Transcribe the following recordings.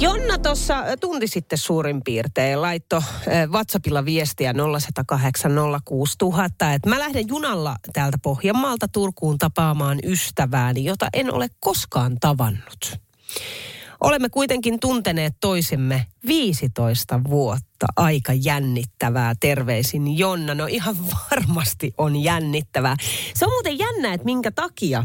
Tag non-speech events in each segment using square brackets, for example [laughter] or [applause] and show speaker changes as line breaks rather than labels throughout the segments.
Jonna tuossa tunti sitten suurin piirtein laitto WhatsAppilla viestiä 0108 06000, että mä lähden junalla täältä Pohjanmaalta Turkuun tapaamaan ystävääni, jota en ole koskaan tavannut. Olemme kuitenkin tunteneet toisemme 15 vuotta. Aika jännittävää. Terveisin Jonna. No ihan varmasti on jännittävää. Se on muuten jännä, että minkä takia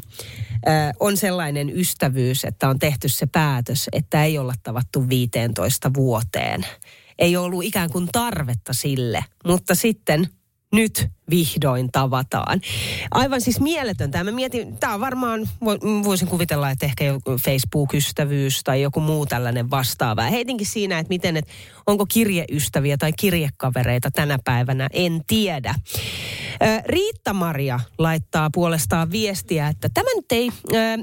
on sellainen ystävyys, että on tehty se päätös, että ei olla tavattu 15 vuoteen. Ei ollut ikään kuin tarvetta sille, mutta sitten nyt vihdoin tavataan. Aivan siis mieletöntä. Mä mietin, tämä on varmaan, voisin kuvitella, että ehkä joku Facebook-ystävyys tai joku muu tällainen vastaava. Heitinkin siinä, että miten, että onko kirjeystäviä tai kirjekavereita tänä päivänä, en tiedä. Riitta-Maria laittaa puolestaan viestiä, että tämä nyt ei,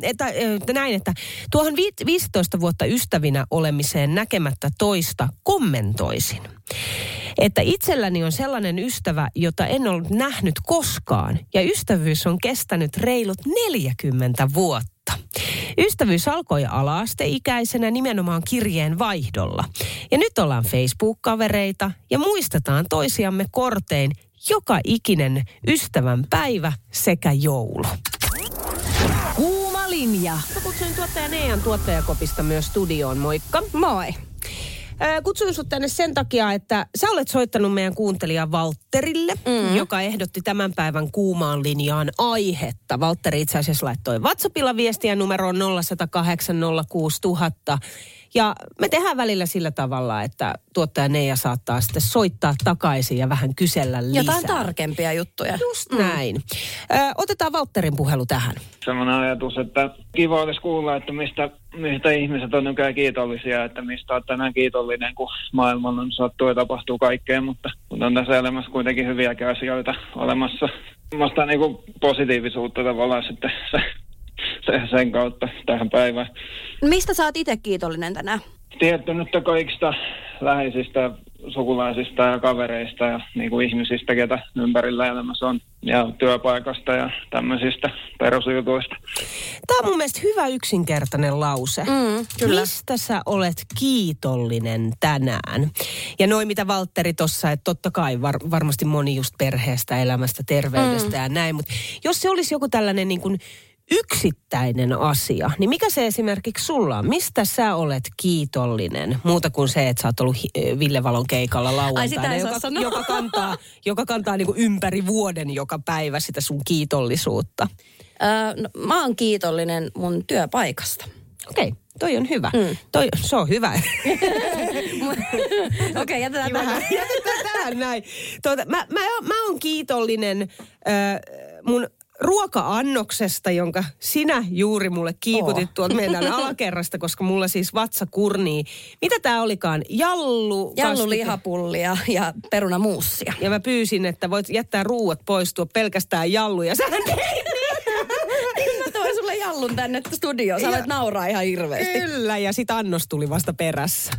että, että näin, että tuohon 15 vuotta ystävinä olemiseen näkemättä toista kommentoisin. Että itselläni on sellainen ystävä, jota en ole nähnyt koskaan. Ja ystävyys on kestänyt reilut 40 vuotta. Ystävyys alkoi ala-asteikäisenä nimenomaan kirjeen vaihdolla. Ja nyt ollaan Facebook-kavereita ja muistetaan toisiamme kortein joka ikinen ystävän päivä sekä joulu.
Kuuma linja.
Mä kutsuin tuottaja Nean tuottajakopista myös studioon. Moikka.
Moi.
Kutsuin sut tänne sen takia, että sä olet soittanut meidän kuuntelija Valtterille, mm. joka ehdotti tämän päivän kuumaan linjaan aihetta. Valtteri itse asiassa laittoi WhatsAppilla viestiä numeroon 0108 06000. Ja me tehdään välillä sillä tavalla, että tuottaja Neija saattaa sitten soittaa takaisin ja vähän kysellä lisää.
Jotain tarkempia juttuja.
Just mm. näin. Ö, otetaan Valtterin puhelu tähän.
Sellainen ajatus, että kiva olisi kuulla, että mistä, mistä ihmiset on nykyään kiitollisia, että mistä on tänään kiitollinen, kun maailmalla on sattuu ja tapahtuu kaikkea, mutta, mutta on tässä elämässä kuitenkin hyviäkin asioita olemassa. Minusta niin positiivisuutta tavallaan sitten sen kautta tähän päivään.
Mistä sä oot itse kiitollinen tänään?
Tietty nyt kaikista läheisistä sukulaisista ja kavereista ja niin kuin ihmisistä, ketä ympärillä elämässä on. Ja työpaikasta ja tämmöisistä perusjutuista.
Tämä on mun mielestä hyvä yksinkertainen lause.
Mm, kyllä.
Mistä sä olet kiitollinen tänään? Ja noin mitä Valtteri tuossa, että totta kai var, varmasti moni just perheestä, elämästä, terveydestä mm. ja näin. Mutta jos se olisi joku tällainen niin kuin yksittäinen asia, niin mikä se esimerkiksi sulla on? Mistä sä olet kiitollinen? Muuta kuin se, että sä oot ollut Ville Valon keikalla lauantaina,
Ai,
joka, joka kantaa, joka kantaa niin kuin ympäri vuoden joka päivä sitä sun kiitollisuutta.
Öö, no, mä oon kiitollinen mun työpaikasta.
Okei, okay, toi on hyvä. Mm. Toi, se on hyvä. [laughs]
Okei, okay, jätetään tähän.
jätetään tähän näin. Tuota, mä, mä, mä oon kiitollinen äh, mun ruoka-annoksesta, jonka sinä juuri mulle kiikutit oh. tuolta meidän [laughs] alakerrasta, koska mulla siis vatsa kurnii. Mitä tämä olikaan? Jallu...
Jallu lihapullia ja perunamuussia.
Ja mä pyysin, että voit jättää ruuat pois, tuo pelkästään jallu. Ja sähän [laughs]
mä toin sulle jallun tänne studioon. Sä voit nauraa ihan hirveästi.
Kyllä, ja sit annos tuli vasta perässä.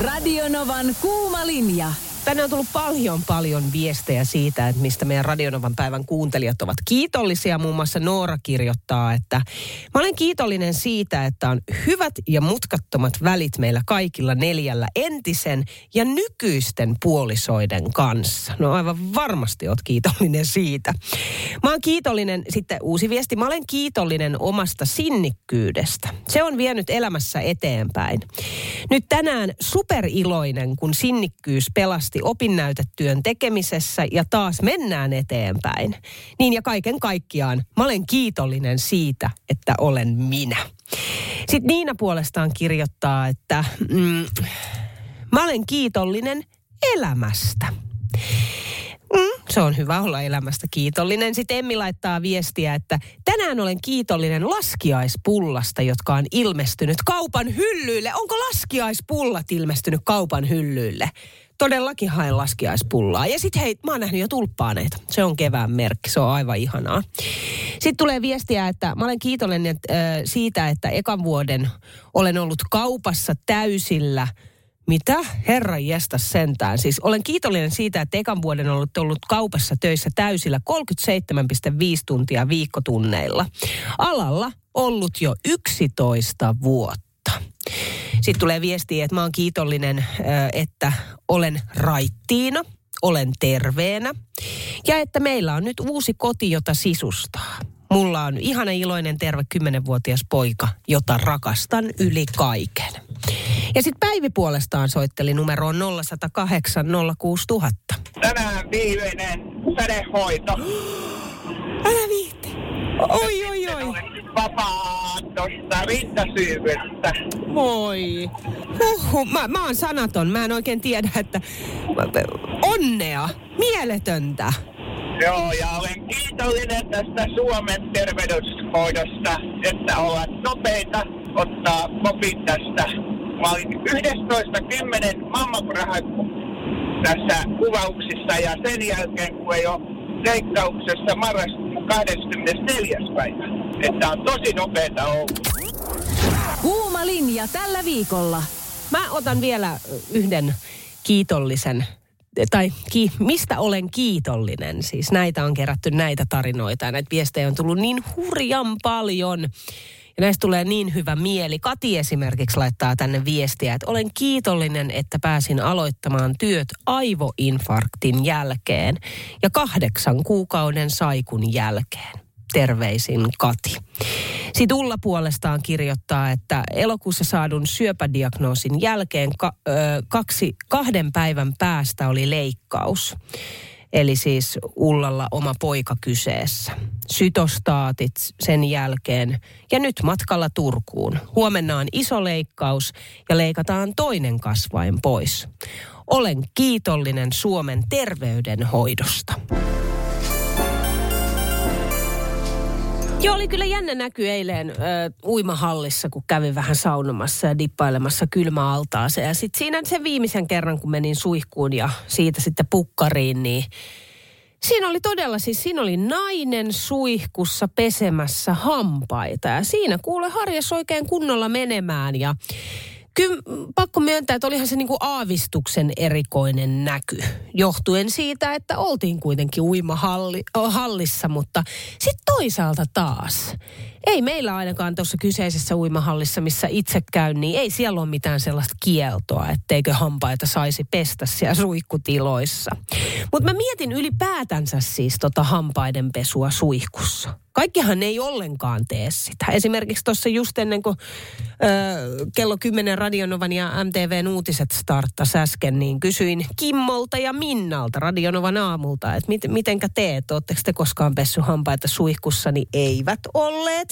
Radionovan kuuma linja.
Tänne on tullut paljon paljon viestejä siitä, että mistä meidän Radionovan päivän kuuntelijat ovat kiitollisia. Muun muassa Noora kirjoittaa, että mä olen kiitollinen siitä, että on hyvät ja mutkattomat välit meillä kaikilla neljällä entisen ja nykyisten puolisoiden kanssa. No aivan varmasti oot kiitollinen siitä. Mä oon kiitollinen, sitten uusi viesti, mä olen kiitollinen omasta sinnikkyydestä. Se on vienyt elämässä eteenpäin. Nyt tänään superiloinen, kun sinnikkyys pelastaa kovasti opinnäytetyön tekemisessä ja taas mennään eteenpäin. Niin ja kaiken kaikkiaan mä olen kiitollinen siitä, että olen minä. Sitten Niina puolestaan kirjoittaa, että mm, mä olen kiitollinen elämästä. Mm, se on hyvä olla elämästä kiitollinen. Sitten Emmi laittaa viestiä, että tänään olen kiitollinen laskiaispullasta, jotka on ilmestynyt kaupan hyllyille. Onko laskiaispullat ilmestynyt kaupan hyllyille? Todellakin haen laskiaispullaa. Ja sitten hei, mä oon nähnyt jo tulppaaneita. Se on kevään merkki, se on aivan ihanaa. Sitten tulee viestiä, että mä olen kiitollinen äh, siitä, että ekan vuoden olen ollut kaupassa täysillä – mitä? Herra jästä sentään. Siis olen kiitollinen siitä, että ekan vuoden on ollut, ollut kaupassa töissä täysillä 37,5 tuntia viikkotunneilla. Alalla ollut jo 11 vuotta. Sitten tulee viestiä, että mä oon kiitollinen, että olen raittiina, olen terveenä ja että meillä on nyt uusi koti, jota sisustaa. Mulla on ihana iloinen terve kymmenenvuotias poika, jota rakastan yli kaiken. Ja sitten Päivi puolestaan soitteli numeroon 0108 06000.
Tänään viimeinen sädehoito. [gasps]
Älä viitti. Oi, oi, oi.
Vapaa tuosta rintasyyvystä.
Moi. Huhhuh, mä, mä oon sanaton. Mä en oikein tiedä, että... Onnea. Mieletöntä.
Joo, ja olen kiitollinen tästä Suomen terveydenhoidosta, että ovat nopeita ottaa kopit tästä. Mä olin 11.10 mammaprahat tässä kuvauksissa ja sen jälkeen, kun ei ole leikkauksessa marraskuun 24. päivä. Että on tosi nopeeta ollut.
Kuuma linja tällä viikolla.
Mä otan vielä yhden kiitollisen tai ki, mistä olen kiitollinen. Siis näitä on kerätty näitä tarinoita ja näitä viestejä on tullut niin hurjan paljon. Ja näistä tulee niin hyvä mieli. Kati esimerkiksi laittaa tänne viestiä, että olen kiitollinen, että pääsin aloittamaan työt aivoinfarktin jälkeen ja kahdeksan kuukauden saikun jälkeen. Terveisin Kati. Sitten Ulla puolestaan kirjoittaa, että elokuussa saadun syöpädiagnoosin jälkeen ka, ö, kaksi, kahden päivän päästä oli leikkaus. Eli siis Ullalla oma poika kyseessä. Sytostaatit sen jälkeen ja nyt matkalla Turkuun. Huomenna on iso leikkaus ja leikataan toinen kasvain pois. Olen kiitollinen Suomen terveydenhoidosta. Joo, oli kyllä jännä näky eilen ö, uimahallissa, kun kävin vähän saunomassa ja dippailemassa kylmäaltaaseen. Ja sitten siinä sen viimeisen kerran, kun menin suihkuun ja siitä sitten pukkariin, niin Siinä oli todella siis, siinä oli nainen suihkussa pesemässä hampaita ja siinä kuule harjas oikein kunnolla menemään ja Kyllä pakko myöntää, että olihan se niinku aavistuksen erikoinen näky. Johtuen siitä, että oltiin kuitenkin uimahallissa, mutta sitten toisaalta taas. Ei meillä ainakaan tuossa kyseisessä uimahallissa, missä itse käyn, niin ei siellä ole mitään sellaista kieltoa, etteikö hampaita saisi pestä siellä suihkutiloissa. Mutta mä mietin ylipäätänsä siis tota hampaiden pesua suihkussa. Kaikkihan ei ollenkaan tee sitä. Esimerkiksi tuossa just ennen kuin ö, kello 10 Radionovan ja MTVn uutiset starttas äsken, niin kysyin Kimmolta ja Minnalta Radionovan aamulta, että mit, mitenkä teet, ootteko te koskaan pessy hampaita suihkussa, niin eivät olleet.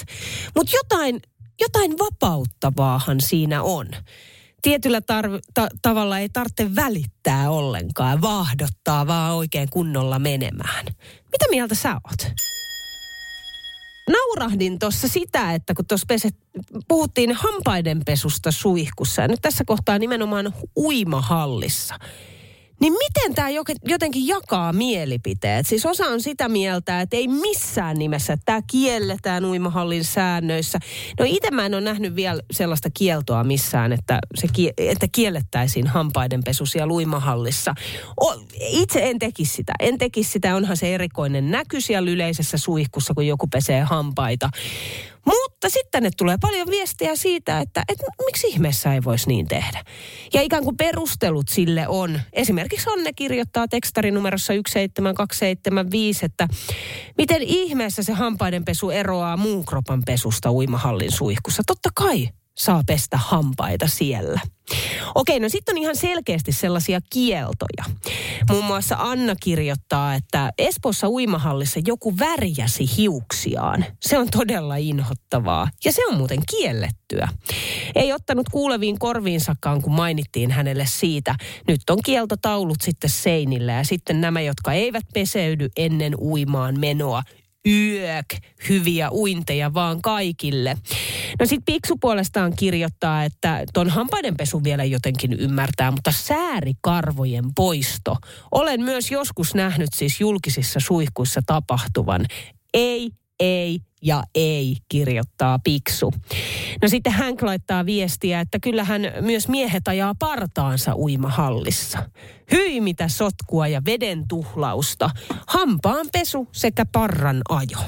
Mutta jotain, jotain vapauttavaahan siinä on tietyllä tarv- ta- tavalla ei tarvitse välittää ollenkaan, vaahdottaa vaan oikein kunnolla menemään. Mitä mieltä sä oot? naurahdin tuossa sitä, että kun tuossa puhuttiin hampaidenpesusta suihkussa ja nyt tässä kohtaa nimenomaan uimahallissa – miten tämä jotenkin jakaa mielipiteet? Siis osa on sitä mieltä, että ei missään nimessä, että tämä kielletään uimahallin säännöissä. No itse mä en ole nähnyt vielä sellaista kieltoa missään, että, se, että kiellettäisiin hampaidenpesu siellä uimahallissa. O, itse en tekisi sitä. En tekisi sitä, onhan se erikoinen näky siellä yleisessä suihkussa, kun joku pesee hampaita. Mutta sitten tänne tulee paljon viestiä siitä, että, että miksi ihmeessä ei voisi niin tehdä. Ja ikään kuin perustelut sille on, esimerkiksi Anne kirjoittaa tekstarinumerossa 17275, että miten ihmeessä se hampaidenpesu eroaa muun kropan pesusta uimahallin suihkussa. Totta kai saa pestä hampaita siellä. Okei, no sitten on ihan selkeästi sellaisia kieltoja. Muun muassa Anna kirjoittaa, että Espossa uimahallissa joku värjäsi hiuksiaan. Se on todella inhottavaa ja se on muuten kiellettyä. Ei ottanut kuuleviin korviinsakaan, kun mainittiin hänelle siitä. Nyt on kieltotaulut sitten seinillä ja sitten nämä, jotka eivät peseydy ennen uimaan menoa, yök, hyviä uinteja vaan kaikille. No sit Piksu puolestaan kirjoittaa, että ton hampaidenpesu vielä jotenkin ymmärtää, mutta säärikarvojen poisto. Olen myös joskus nähnyt siis julkisissa suihkuissa tapahtuvan. Ei, ei ja ei, kirjoittaa Piksu. No sitten hän laittaa viestiä, että kyllähän myös miehet ajaa partaansa uimahallissa. Hyi mitä sotkua ja veden tuhlausta, hampaan pesu sekä parran ajo.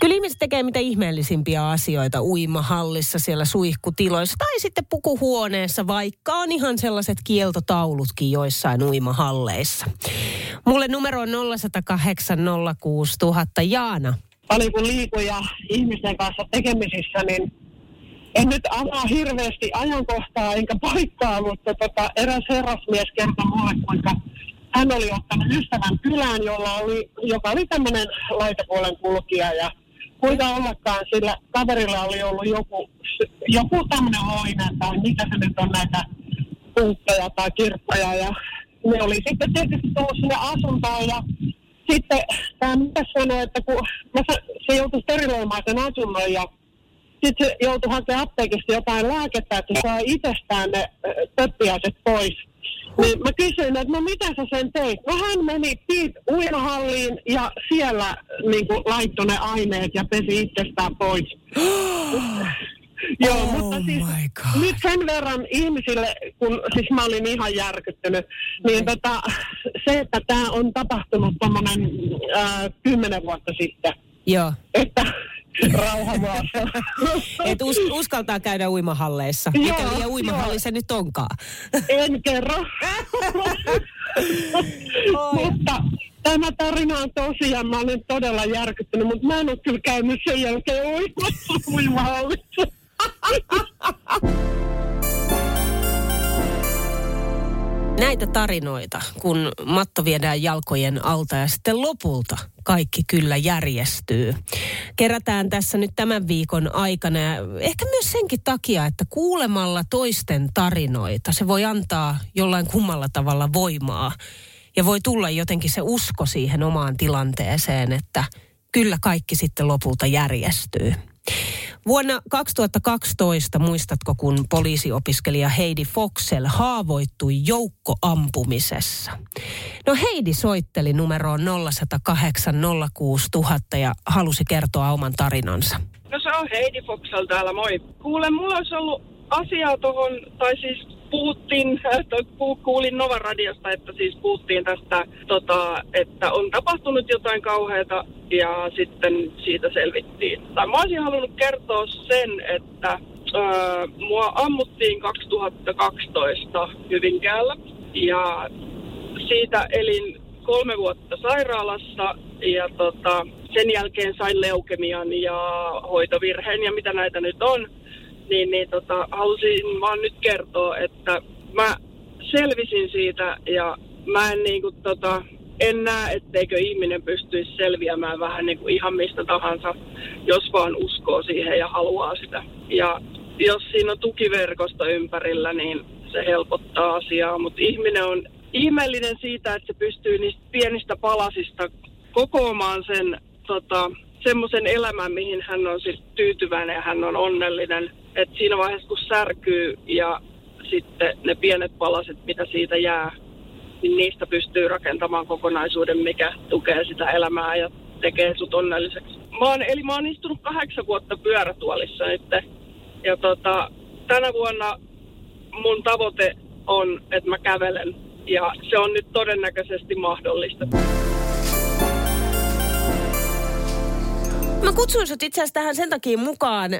Kyllä ihmiset tekee mitä ihmeellisimpiä asioita uimahallissa siellä suihkutiloissa tai sitten pukuhuoneessa, vaikka on ihan sellaiset kieltotaulutkin joissain uimahalleissa. Mulle numero on 0108 06000. Jaana,
paljon kun liikun ja ihmisten kanssa tekemisissä, niin en nyt avaa hirveästi ajankohtaa enkä paikkaa, mutta tota, eräs herrasmies kertoi mulle, kuinka hän oli ottanut ystävän kylään, jolla oli, joka oli tämmöinen laitapuolen kulkija. Ja kuinka ollakaan sillä kaverilla oli ollut joku, joku tämmöinen loine tai mitä se nyt on näitä punkkeja tai kirppoja. Ja ne oli sitten tietysti tullut sinne asuntoon ja sitten tämä mitä sanoi, että kun mä, se joutui steriloimaan sen asunnon ja sitten se joutui hakemaan apteekista jotain lääkettä, että saa itsestään ne töppiäiset pois. Niin mä kysyin, että no mitä sä sen teit? No hän meni piip uimahalliin ja siellä niin kuin, laittoi ne aineet ja pesi itsestään pois. [gasps] Joo,
Oh
mutta siis nyt sen verran ihmisille, kun siis mä olin ihan järkyttynyt, niin tota, se, että tämä on tapahtunut tuommoinen kymmenen vuotta sitten,
joo.
että [laughs] rauha maassa.
Et us, uskaltaa käydä uimahalleissa.
Joo,
Mikä liian
joo.
uimahalli se nyt onkaan.
en kerro. mutta tämä tarina on tosiaan, mä olen todella järkyttynyt, mutta mä en ole kyllä käynyt sen jälkeen uimahallissa. [laughs]
Näitä tarinoita, kun matto viedään jalkojen alta ja sitten lopulta kaikki kyllä järjestyy. Kerätään tässä nyt tämän viikon aikana ja ehkä myös senkin takia, että kuulemalla toisten tarinoita se voi antaa jollain kummalla tavalla voimaa. Ja voi tulla jotenkin se usko siihen omaan tilanteeseen, että kyllä kaikki sitten lopulta järjestyy. Vuonna 2012, muistatko, kun poliisiopiskelija Heidi Foxel haavoittui joukkoampumisessa? No Heidi soitteli numeroon 0108 06000 ja halusi kertoa oman tarinansa.
No se on Heidi Foxel täällä, moi. Kuule, mulla olisi ollut asiaa tuohon, tai siis puhuttiin, [laughs] kuulin Novan radiosta, että siis puhuttiin tästä, tota, että on tapahtunut jotain kauheata ja sitten siitä selvittiin. Tai mä olisin halunnut kertoa sen, että öö, mua ammuttiin 2012 Hyvinkäällä ja siitä elin kolme vuotta sairaalassa ja tota, sen jälkeen sain leukemian ja hoitovirheen ja mitä näitä nyt on. Niin, niin tota, halusin vaan nyt kertoa, että mä selvisin siitä ja mä en niinku tota, en näe, etteikö ihminen pystyisi selviämään vähän niin kuin ihan mistä tahansa, jos vaan uskoo siihen ja haluaa sitä. Ja jos siinä on tukiverkosto ympärillä, niin se helpottaa asiaa, mutta ihminen on ihmeellinen siitä, että se pystyy niistä pienistä palasista kokoamaan sen tota, semmoisen elämän, mihin hän on siis tyytyväinen ja hän on onnellinen. Et siinä vaiheessa, kun särkyy ja sitten ne pienet palaset, mitä siitä jää, niin niistä pystyy rakentamaan kokonaisuuden, mikä tukee sitä elämää ja tekee sut onnelliseksi. Mä oon, eli mä oon istunut kahdeksan vuotta pyörätuolissa nyt. Ja tota, tänä vuonna mun tavoite on, että mä kävelen. Ja se on nyt todennäköisesti mahdollista.
Mä kutsuin sut itse asiassa tähän sen takia mukaan, ö,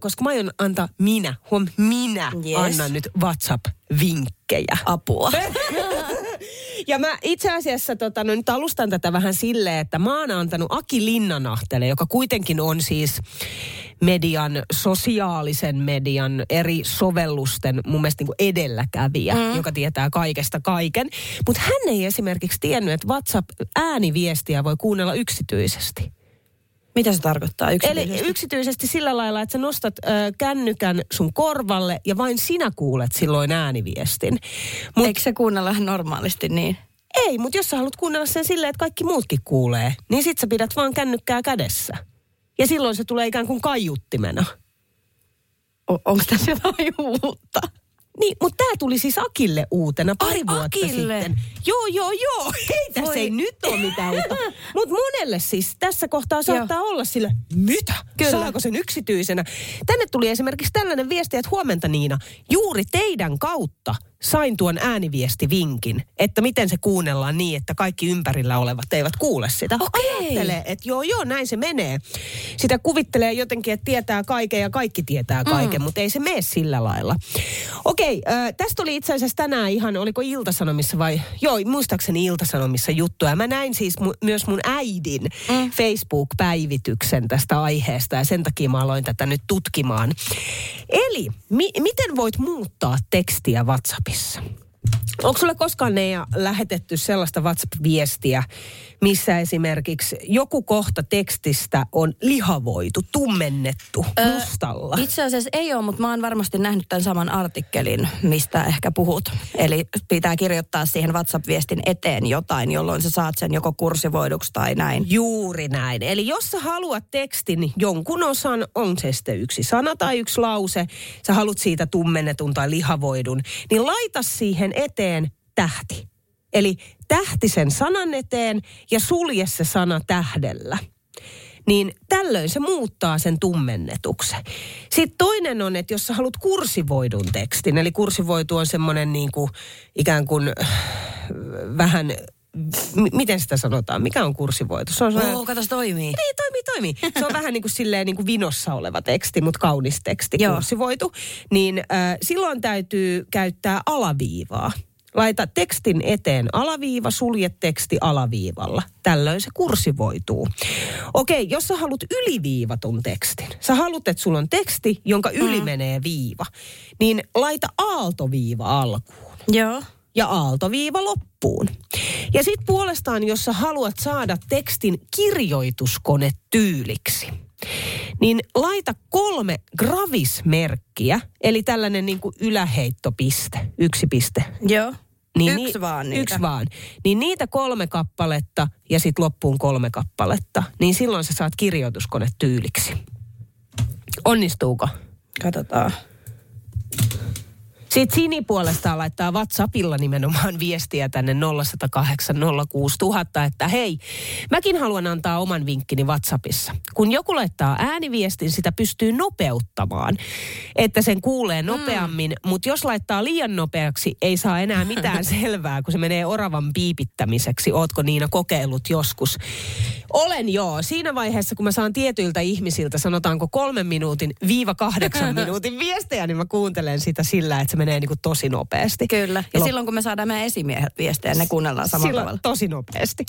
koska mä aion antaa minä, huom, minä
Yes.
annan nyt WhatsApp-vinkkejä.
Apua. [laughs]
Ja mä itse asiassa tota, no nyt alustan tätä vähän silleen, että mä oon antanut Aki Linnanahtele, joka kuitenkin on siis median, sosiaalisen median eri sovellusten mun mielestä niin kuin edelläkävijä, mm. joka tietää kaikesta kaiken. Mutta hän ei esimerkiksi tiennyt, että WhatsApp-ääniviestiä voi kuunnella yksityisesti.
Mitä se tarkoittaa
Eli
yksityisesti?
yksityisesti sillä lailla, että sä nostat ö, kännykän sun korvalle ja vain sinä kuulet silloin ääniviestin. Mut
Eikö se kuunnella normaalisti niin?
Ei, mutta jos sä haluat kuunnella sen silleen, että kaikki muutkin kuulee, niin sit sä pidät vaan kännykkää kädessä. Ja silloin se tulee ikään kuin kaiuttimena.
O- Onko tässä jotain uutta?
Niin, mutta tämä tuli siis Akille uutena pari
Ai,
vuotta
Akille.
sitten. Joo, joo, joo. Ei tässä
Voi.
ei nyt ole mitään uutta. [laughs] Mutta monelle siis tässä kohtaa saattaa olla sille, mitä?
Kyllä.
Saako sen yksityisenä? Tänne tuli esimerkiksi tällainen viesti, että huomenta Niina, juuri teidän kautta sain tuon ääniviestivinkin, että miten se kuunnellaan niin, että kaikki ympärillä olevat eivät kuule sitä.
Okei.
Ajattelee, että joo, joo, näin se menee. Sitä kuvittelee jotenkin, että tietää kaiken ja kaikki tietää kaiken, mm. mutta ei se mene sillä lailla. Okei, äh, tästä oli itse asiassa tänään ihan, oliko Iltasanomissa vai, joo, muistaakseni Iltasanomissa juttuja. Mä näin siis mu- myös mun äidin mm. Facebook-päivityksen tästä aiheesta ja sen takia mä aloin tätä nyt tutkimaan. Eli, mi- miten voit muuttaa tekstiä WhatsAppissa? Lapissa. Onko sulle koskaan Neija lähetetty sellaista WhatsApp-viestiä, missä esimerkiksi joku kohta tekstistä on lihavoitu, tummennettu,
Ö,
mustalla?
Itse asiassa ei ole, mutta mä oon varmasti nähnyt tämän saman artikkelin, mistä ehkä puhut. Eli pitää kirjoittaa siihen WhatsApp-viestin eteen jotain, jolloin sä saat sen joko kursivoiduksi tai näin.
Juuri näin. Eli jos sä haluat tekstin jonkun osan, on se sitten yksi sana tai yksi lause, sä haluat siitä tummennetun tai lihavoidun, niin laita siihen eteen tähti. Eli tähti sen sanan eteen ja sulje se sana tähdellä. Niin tällöin se muuttaa sen tummennetuksen. Sitten toinen on, että jos sä haluat kursivoidun tekstin, eli kursivoitu on semmoinen niin kuin ikään kuin äh, vähän, m- miten sitä sanotaan, mikä on kursivoitu? Se on sellainen-
Oo, kato se toimii.
niin, toimii, toimii. Se on [laughs] vähän niin kuin silleen niin kuin vinossa oleva teksti, mutta kaunis teksti,
Joo.
kursivoitu. Niin äh, silloin täytyy käyttää alaviivaa. Laita tekstin eteen alaviiva, sulje teksti alaviivalla. Tällöin se kursivoituu. Okei, jos sä haluat yliviivatun tekstin, sä haluat, että sulla on teksti, jonka yli mm. menee viiva, niin laita aaltoviiva alkuun
Joo.
Ja aaltoviiva loppuun. Ja sitten puolestaan, jos sä haluat saada tekstin kirjoituskone tyyliksi, niin laita kolme gravismerkkiä, eli tällainen niin kuin yläheittopiste, yksi piste.
Joo.
Niin
Yksi vaan niitä.
Yksi vaan. Niin niitä kolme kappaletta ja sitten loppuun kolme kappaletta, niin silloin sä saat kirjoituskone tyyliksi. Onnistuuko?
Katsotaan.
Sitten Sini puolestaan laittaa WhatsAppilla nimenomaan viestiä tänne 0108 06000, että hei, mäkin haluan antaa oman vinkkini WhatsAppissa. Kun joku laittaa ääniviestin, sitä pystyy nopeuttamaan, että sen kuulee nopeammin, mm. mutta jos laittaa liian nopeaksi, ei saa enää mitään [laughs] selvää, kun se menee oravan piipittämiseksi. Ootko Niina kokeillut joskus? Olen joo. Siinä vaiheessa, kun mä saan tietyiltä ihmisiltä, sanotaanko kolmen minuutin viiva kahdeksan [laughs] minuutin viestejä, niin mä kuuntelen sitä sillä, että se menee niin kuin tosi nopeasti.
Kyllä. Ja
Lop-
silloin kun me saadaan meidän esimiehet viestejä, ne kuunnellaan samalla
Silloin
tavalla.
tosi nopeasti.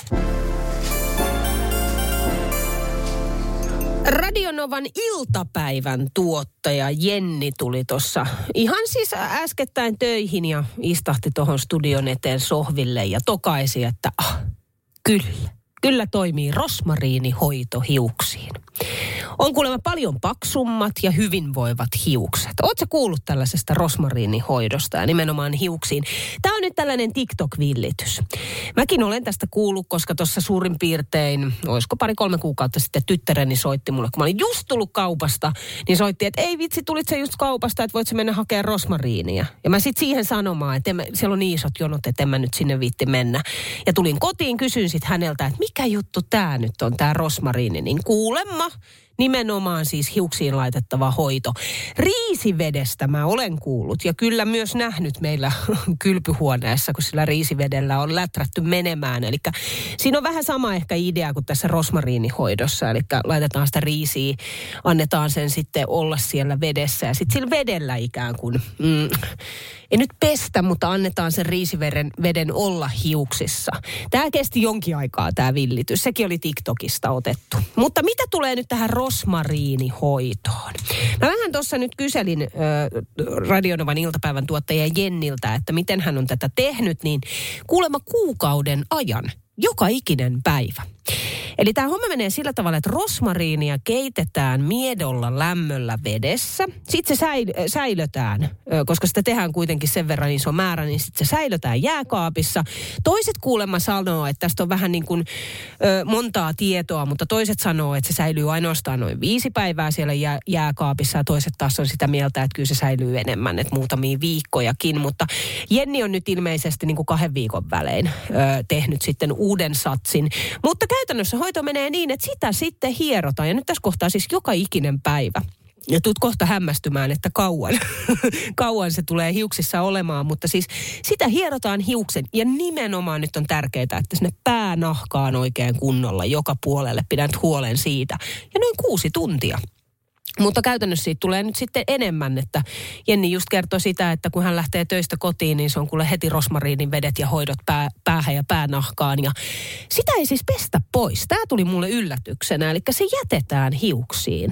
Radionovan iltapäivän tuottaja Jenni tuli tuossa ihan siis äskettäin töihin ja istahti tuohon studion eteen sohville ja tokaisi, että ah, kyllä, kyllä toimii rosmariinihoito hiuksiin. On kuulemma paljon paksummat ja hyvinvoivat hiukset. Oletko kuullut tällaisesta rosmariinihoidosta ja nimenomaan hiuksiin? Tämä on nyt tällainen TikTok-villitys. Mäkin olen tästä kuullut, koska tuossa suurin piirtein, olisiko pari-kolme kuukautta sitten tyttäreni soitti mulle, kun mä olin just tullut kaupasta, niin soitti, että ei vitsi, tulit sä just kaupasta, että voit sä mennä hakemaan rosmariinia. Ja mä sitten siihen sanomaan, että mä, siellä on niin isot jonot, että en mä nyt sinne viitti mennä. Ja tulin kotiin, kysyin sitten häneltä, että mikä juttu tämä nyt on, tämä rosmariini, niin kuulemma nimenomaan siis hiuksiin laitettava hoito. Riisivedestä mä olen kuullut ja kyllä myös nähnyt meillä [laughs] kylpyhuoneessa, kun sillä riisivedellä on läträtty menemään. Eli siinä on vähän sama ehkä idea kuin tässä rosmariinihoidossa. Eli laitetaan sitä riisiä, annetaan sen sitten olla siellä vedessä ja sitten sillä vedellä ikään kuin... Mm, ei nyt pestä, mutta annetaan sen riisiveden veden olla hiuksissa. Tämä kesti jonkin aikaa tämä villitys. Sekin oli TikTokista otettu. Mutta mitä tulee nyt tähän rosmariinihoitoon? Mä vähän tuossa nyt kyselin äh, Radionovan iltapäivän tuottaja Jenniltä, että miten hän on tätä tehnyt, niin kuulemma kuukauden ajan, joka ikinen päivä. Eli tämä homma menee sillä tavalla, että rosmariinia keitetään miedolla lämmöllä vedessä. Sitten se säil- säilötään, koska sitä tehdään kuitenkin sen verran iso määrä, niin sitten se säilötään jääkaapissa. Toiset kuulemma sanoo, että tästä on vähän niin kuin ö, montaa tietoa, mutta toiset sanoo, että se säilyy ainoastaan noin viisi päivää siellä jää- jääkaapissa ja toiset taas on sitä mieltä, että kyllä se säilyy enemmän, että muutamia viikkojakin. Mutta Jenni on nyt ilmeisesti niin kuin kahden viikon välein ö, tehnyt sitten uuden satsin. Mutta käytännössä hoito menee niin, että sitä sitten hierotaan. Ja nyt tässä kohtaa siis joka ikinen päivä. Ja tuut kohta hämmästymään, että kauan, [laughs] kauan se tulee hiuksissa olemaan, mutta siis sitä hierotaan hiuksen. Ja nimenomaan nyt on tärkeää, että sinne päänahkaan oikein kunnolla joka puolelle pidät huolen siitä. Ja noin kuusi tuntia. Mutta käytännössä siitä tulee nyt sitten enemmän, että Jenni just kertoi sitä, että kun hän lähtee töistä kotiin, niin se on kuule heti rosmariinin vedet ja hoidot pää, päähän ja päänahkaan. Ja sitä ei siis pestä pois. Tämä tuli mulle yllätyksenä, eli se jätetään hiuksiin.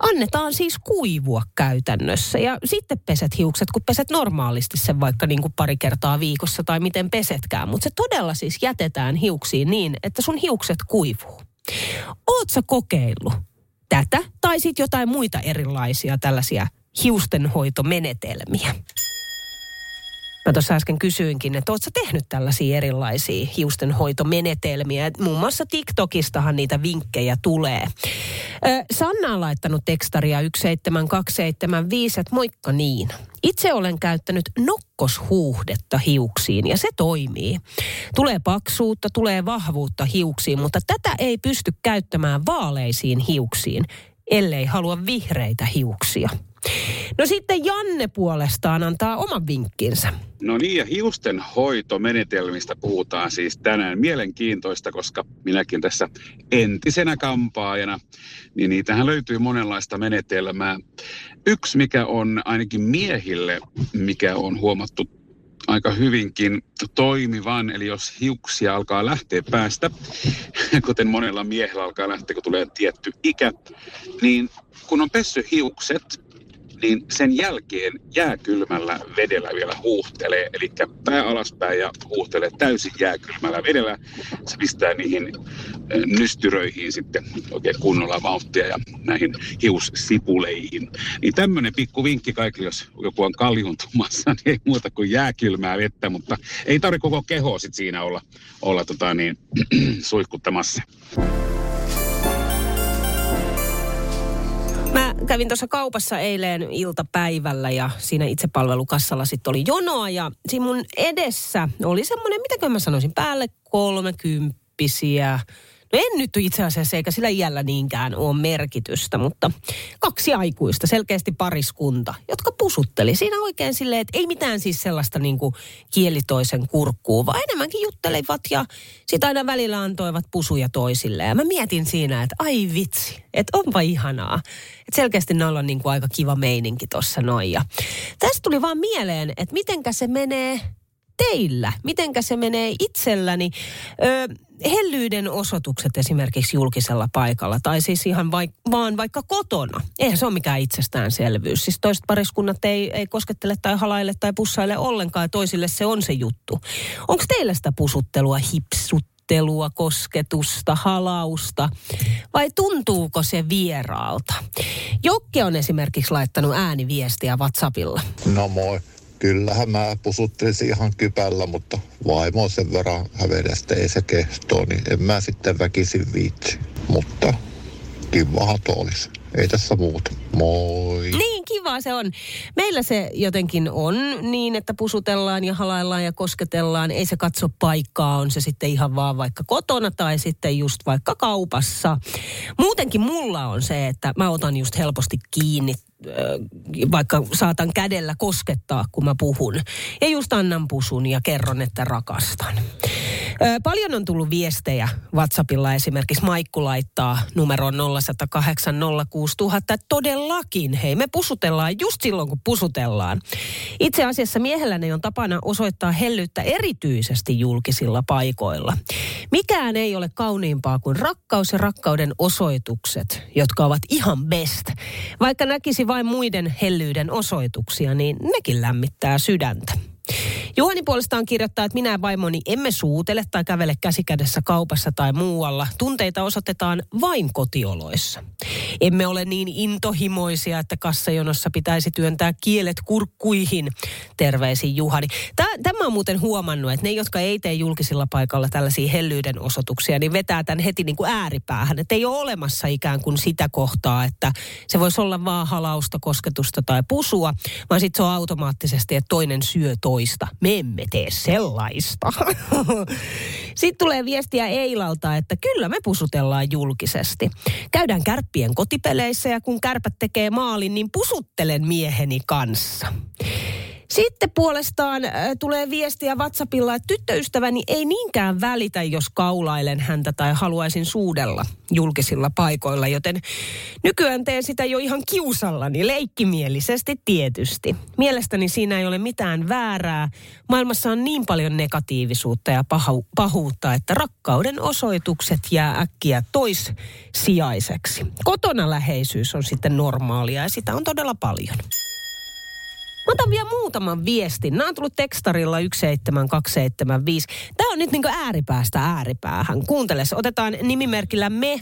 Annetaan siis kuivua käytännössä ja sitten peset hiukset, kun peset normaalisti sen vaikka niin kuin pari kertaa viikossa tai miten pesetkään. Mutta se todella siis jätetään hiuksiin niin, että sun hiukset kuivuu. Oot kokeillut tätä tai sitten jotain muita erilaisia tällaisia hiustenhoitomenetelmiä. Mä tuossa äsken kysyinkin, että ootko tehnyt tällaisia erilaisia hiustenhoitomenetelmiä? Et Muun muassa TikTokistahan niitä vinkkejä tulee. Sanna on laittanut tekstaria 17275, että moikka niin. Itse olen käyttänyt nokkoshuuhdetta hiuksiin ja se toimii. Tulee paksuutta, tulee vahvuutta hiuksiin, mutta tätä ei pysty käyttämään vaaleisiin hiuksiin, ellei halua vihreitä hiuksia. No sitten Janne puolestaan antaa oman vinkkinsä.
No niin, ja hiusten hoitomenetelmistä puhutaan siis tänään. Mielenkiintoista, koska minäkin tässä entisenä kampaajana, niin niitähän löytyy monenlaista menetelmää. Yksi, mikä on ainakin miehille, mikä on huomattu aika hyvinkin toimivan, eli jos hiuksia alkaa lähteä päästä, [laughs] kuten monella miehellä alkaa lähteä, kun tulee tietty ikä, niin kun on pessy hiukset, niin sen jälkeen jääkylmällä vedellä vielä huuhtelee, eli pää alaspäin ja huuhtelee täysin jääkylmällä vedellä. Se pistää niihin eh, nystyröihin sitten oikein kunnolla vauhtia ja näihin hiussipuleihin. Niin tämmöinen pikku vinkki kaikille, jos joku on kaljuntumassa, [laughs] niin ei muuta kuin jääkylmää vettä, mutta ei tarvitse koko keho sit siinä olla, olla tota niin, [clears throat] suihkuttamassa.
Kävin tuossa kaupassa eilen iltapäivällä ja siinä itsepalvelukassalla sitten oli jonoa ja siinä mun edessä oli semmoinen, mitäkö mä sanoisin, päälle kolmekymppisiä. No en nyt itse asiassa eikä sillä iällä niinkään ole merkitystä, mutta kaksi aikuista, selkeästi pariskunta, jotka pusutteli. Siinä oikein silleen, että ei mitään siis sellaista niin kuin kielitoisen kurkkuu, vaan enemmänkin juttelivat ja sitten aina välillä antoivat pusuja toisilleen. Ja mä mietin siinä, että ai vitsi, että onpa ihanaa. Että selkeästi noilla on niin kuin aika kiva meininki tuossa noin. Ja tästä tuli vaan mieleen, että mitenkä se menee teillä? Mitenkä se menee itselläni? Ö, hellyyden osoitukset esimerkiksi julkisella paikalla tai siis ihan vaik- vaan vaikka kotona. Eihän se ole mikään itsestäänselvyys. Siis toiset pariskunnat ei, ei koskettele tai halaile tai pussaile ollenkaan ja toisille se on se juttu. Onko teillä sitä pusuttelua, hipsuttelua, kosketusta, halausta vai tuntuuko se vieraalta? Jokke on esimerkiksi laittanut ääniviestiä WhatsAppilla.
No moi. Kyllähän mä pusuttelisin ihan kypällä, mutta vaimo on sen verran hävedestä ei se kehtoo, niin en mä sitten väkisin viitsi. Mutta kivahan olisi. Ei tässä muuta. Moi.
Niin, kiva se on. Meillä se jotenkin on niin, että pusutellaan ja halaillaan ja kosketellaan. Ei se katso paikkaa, on se sitten ihan vaan vaikka kotona tai sitten just vaikka kaupassa. Muutenkin mulla on se, että mä otan just helposti kiinni vaikka saatan kädellä koskettaa, kun mä puhun. Ja just annan pusun ja kerron, että rakastan. Ö, Paljon on tullut viestejä WhatsAppilla esimerkiksi Maikku laittaa numeroon 0108 06000, että todellakin, hei me pusutellaan just silloin kun pusutellaan. Itse asiassa miehelläni on tapana osoittaa hellyyttä erityisesti julkisilla paikoilla. Mikään ei ole kauniimpaa kuin rakkaus ja rakkauden osoitukset, jotka ovat ihan best. Vaikka näkisi vain muiden hellyyden osoituksia, niin nekin lämmittää sydäntä. Juhani puolestaan kirjoittaa, että minä ja vaimoni emme suutele tai kävele käsikädessä kaupassa tai muualla. Tunteita osoitetaan vain kotioloissa. Emme ole niin intohimoisia, että kassajonossa pitäisi työntää kielet kurkkuihin. Terveisin Juhani. Tämä on muuten huomannut, että ne, jotka ei tee julkisilla paikalla tällaisia hellyyden osoituksia, niin vetää tämän heti niin kuin ääripäähän. Että ei ole olemassa ikään kuin sitä kohtaa, että se voisi olla vaan halausta, kosketusta tai pusua, vaan sitten se on automaattisesti, että toinen syö toista. Me emme tee sellaista. [laughs] Sitten tulee viestiä Eilalta, että kyllä me pusutellaan julkisesti. Käydään kärppien kotipeleissä ja kun kärpät tekee maalin, niin pusuttelen mieheni kanssa. Sitten puolestaan äh, tulee viestiä WhatsAppilla, että tyttöystäväni ei niinkään välitä, jos kaulailen häntä tai haluaisin suudella julkisilla paikoilla, joten nykyään teen sitä jo ihan kiusallani, leikkimielisesti tietysti. Mielestäni siinä ei ole mitään väärää. Maailmassa on niin paljon negatiivisuutta ja pahu- pahuutta, että rakkauden osoitukset jää äkkiä toissijaiseksi. Kotona läheisyys on sitten normaalia ja sitä on todella paljon. Mä otan vielä muutaman viestin. Nämä on tullut tekstarilla 17275. Tämä on nyt niin ääripäästä ääripäähän. Kuuntele, otetaan nimimerkillä me.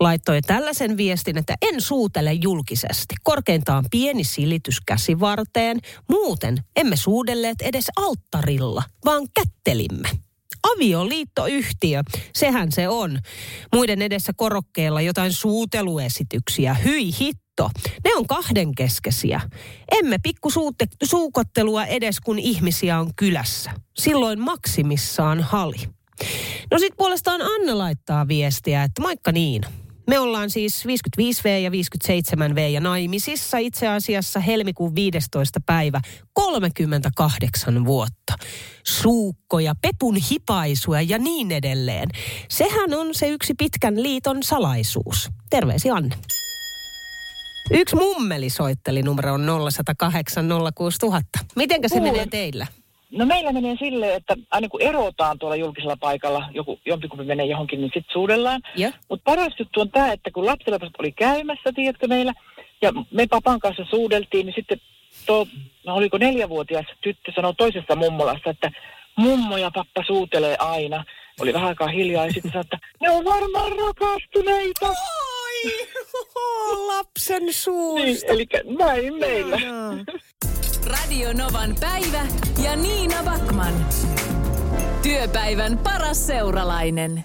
Laittoi tällaisen viestin, että en suutele julkisesti. Korkeintaan pieni silitys käsivarteen. Muuten emme suudelleet edes alttarilla, vaan kättelimme avioliittoyhtiö, sehän se on. Muiden edessä korokkeella jotain suuteluesityksiä. Hyi hit liitto. Ne on kahdenkeskeisiä. Emme pikku suukottelua edes, kun ihmisiä on kylässä. Silloin maksimissaan hali. No sit puolestaan Anna laittaa viestiä, että moikka niin. Me ollaan siis 55V ja 57V ja naimisissa itse asiassa helmikuun 15. päivä 38 vuotta. Suukkoja, pepun hipaisuja ja niin edelleen. Sehän on se yksi pitkän liiton salaisuus. Terveisi Anne. Yksi mummeli soitteli numero on 0108 06000. Mitenkä se Kuule. menee teillä?
No meillä menee silleen, että aina kun erotaan tuolla julkisella paikalla, joku, jompikumpi menee johonkin, niin sitten suudellaan. Mutta paras juttu on tämä, että kun lapsilapset oli käymässä, tiedätkö meillä, ja me papan kanssa suudeltiin, niin sitten tuo, no oliko neljävuotias tyttö sanoi toisessa mummolassa, että mummo ja pappa suutelee aina. Oli vähän aikaa hiljaa ja sitten sanoi, että ne on varmaan rakastuneita.
Lapsen suusta.
Niin, eli näin meillä.
Radio Novan päivä ja Niina Backman. Työpäivän paras seuralainen.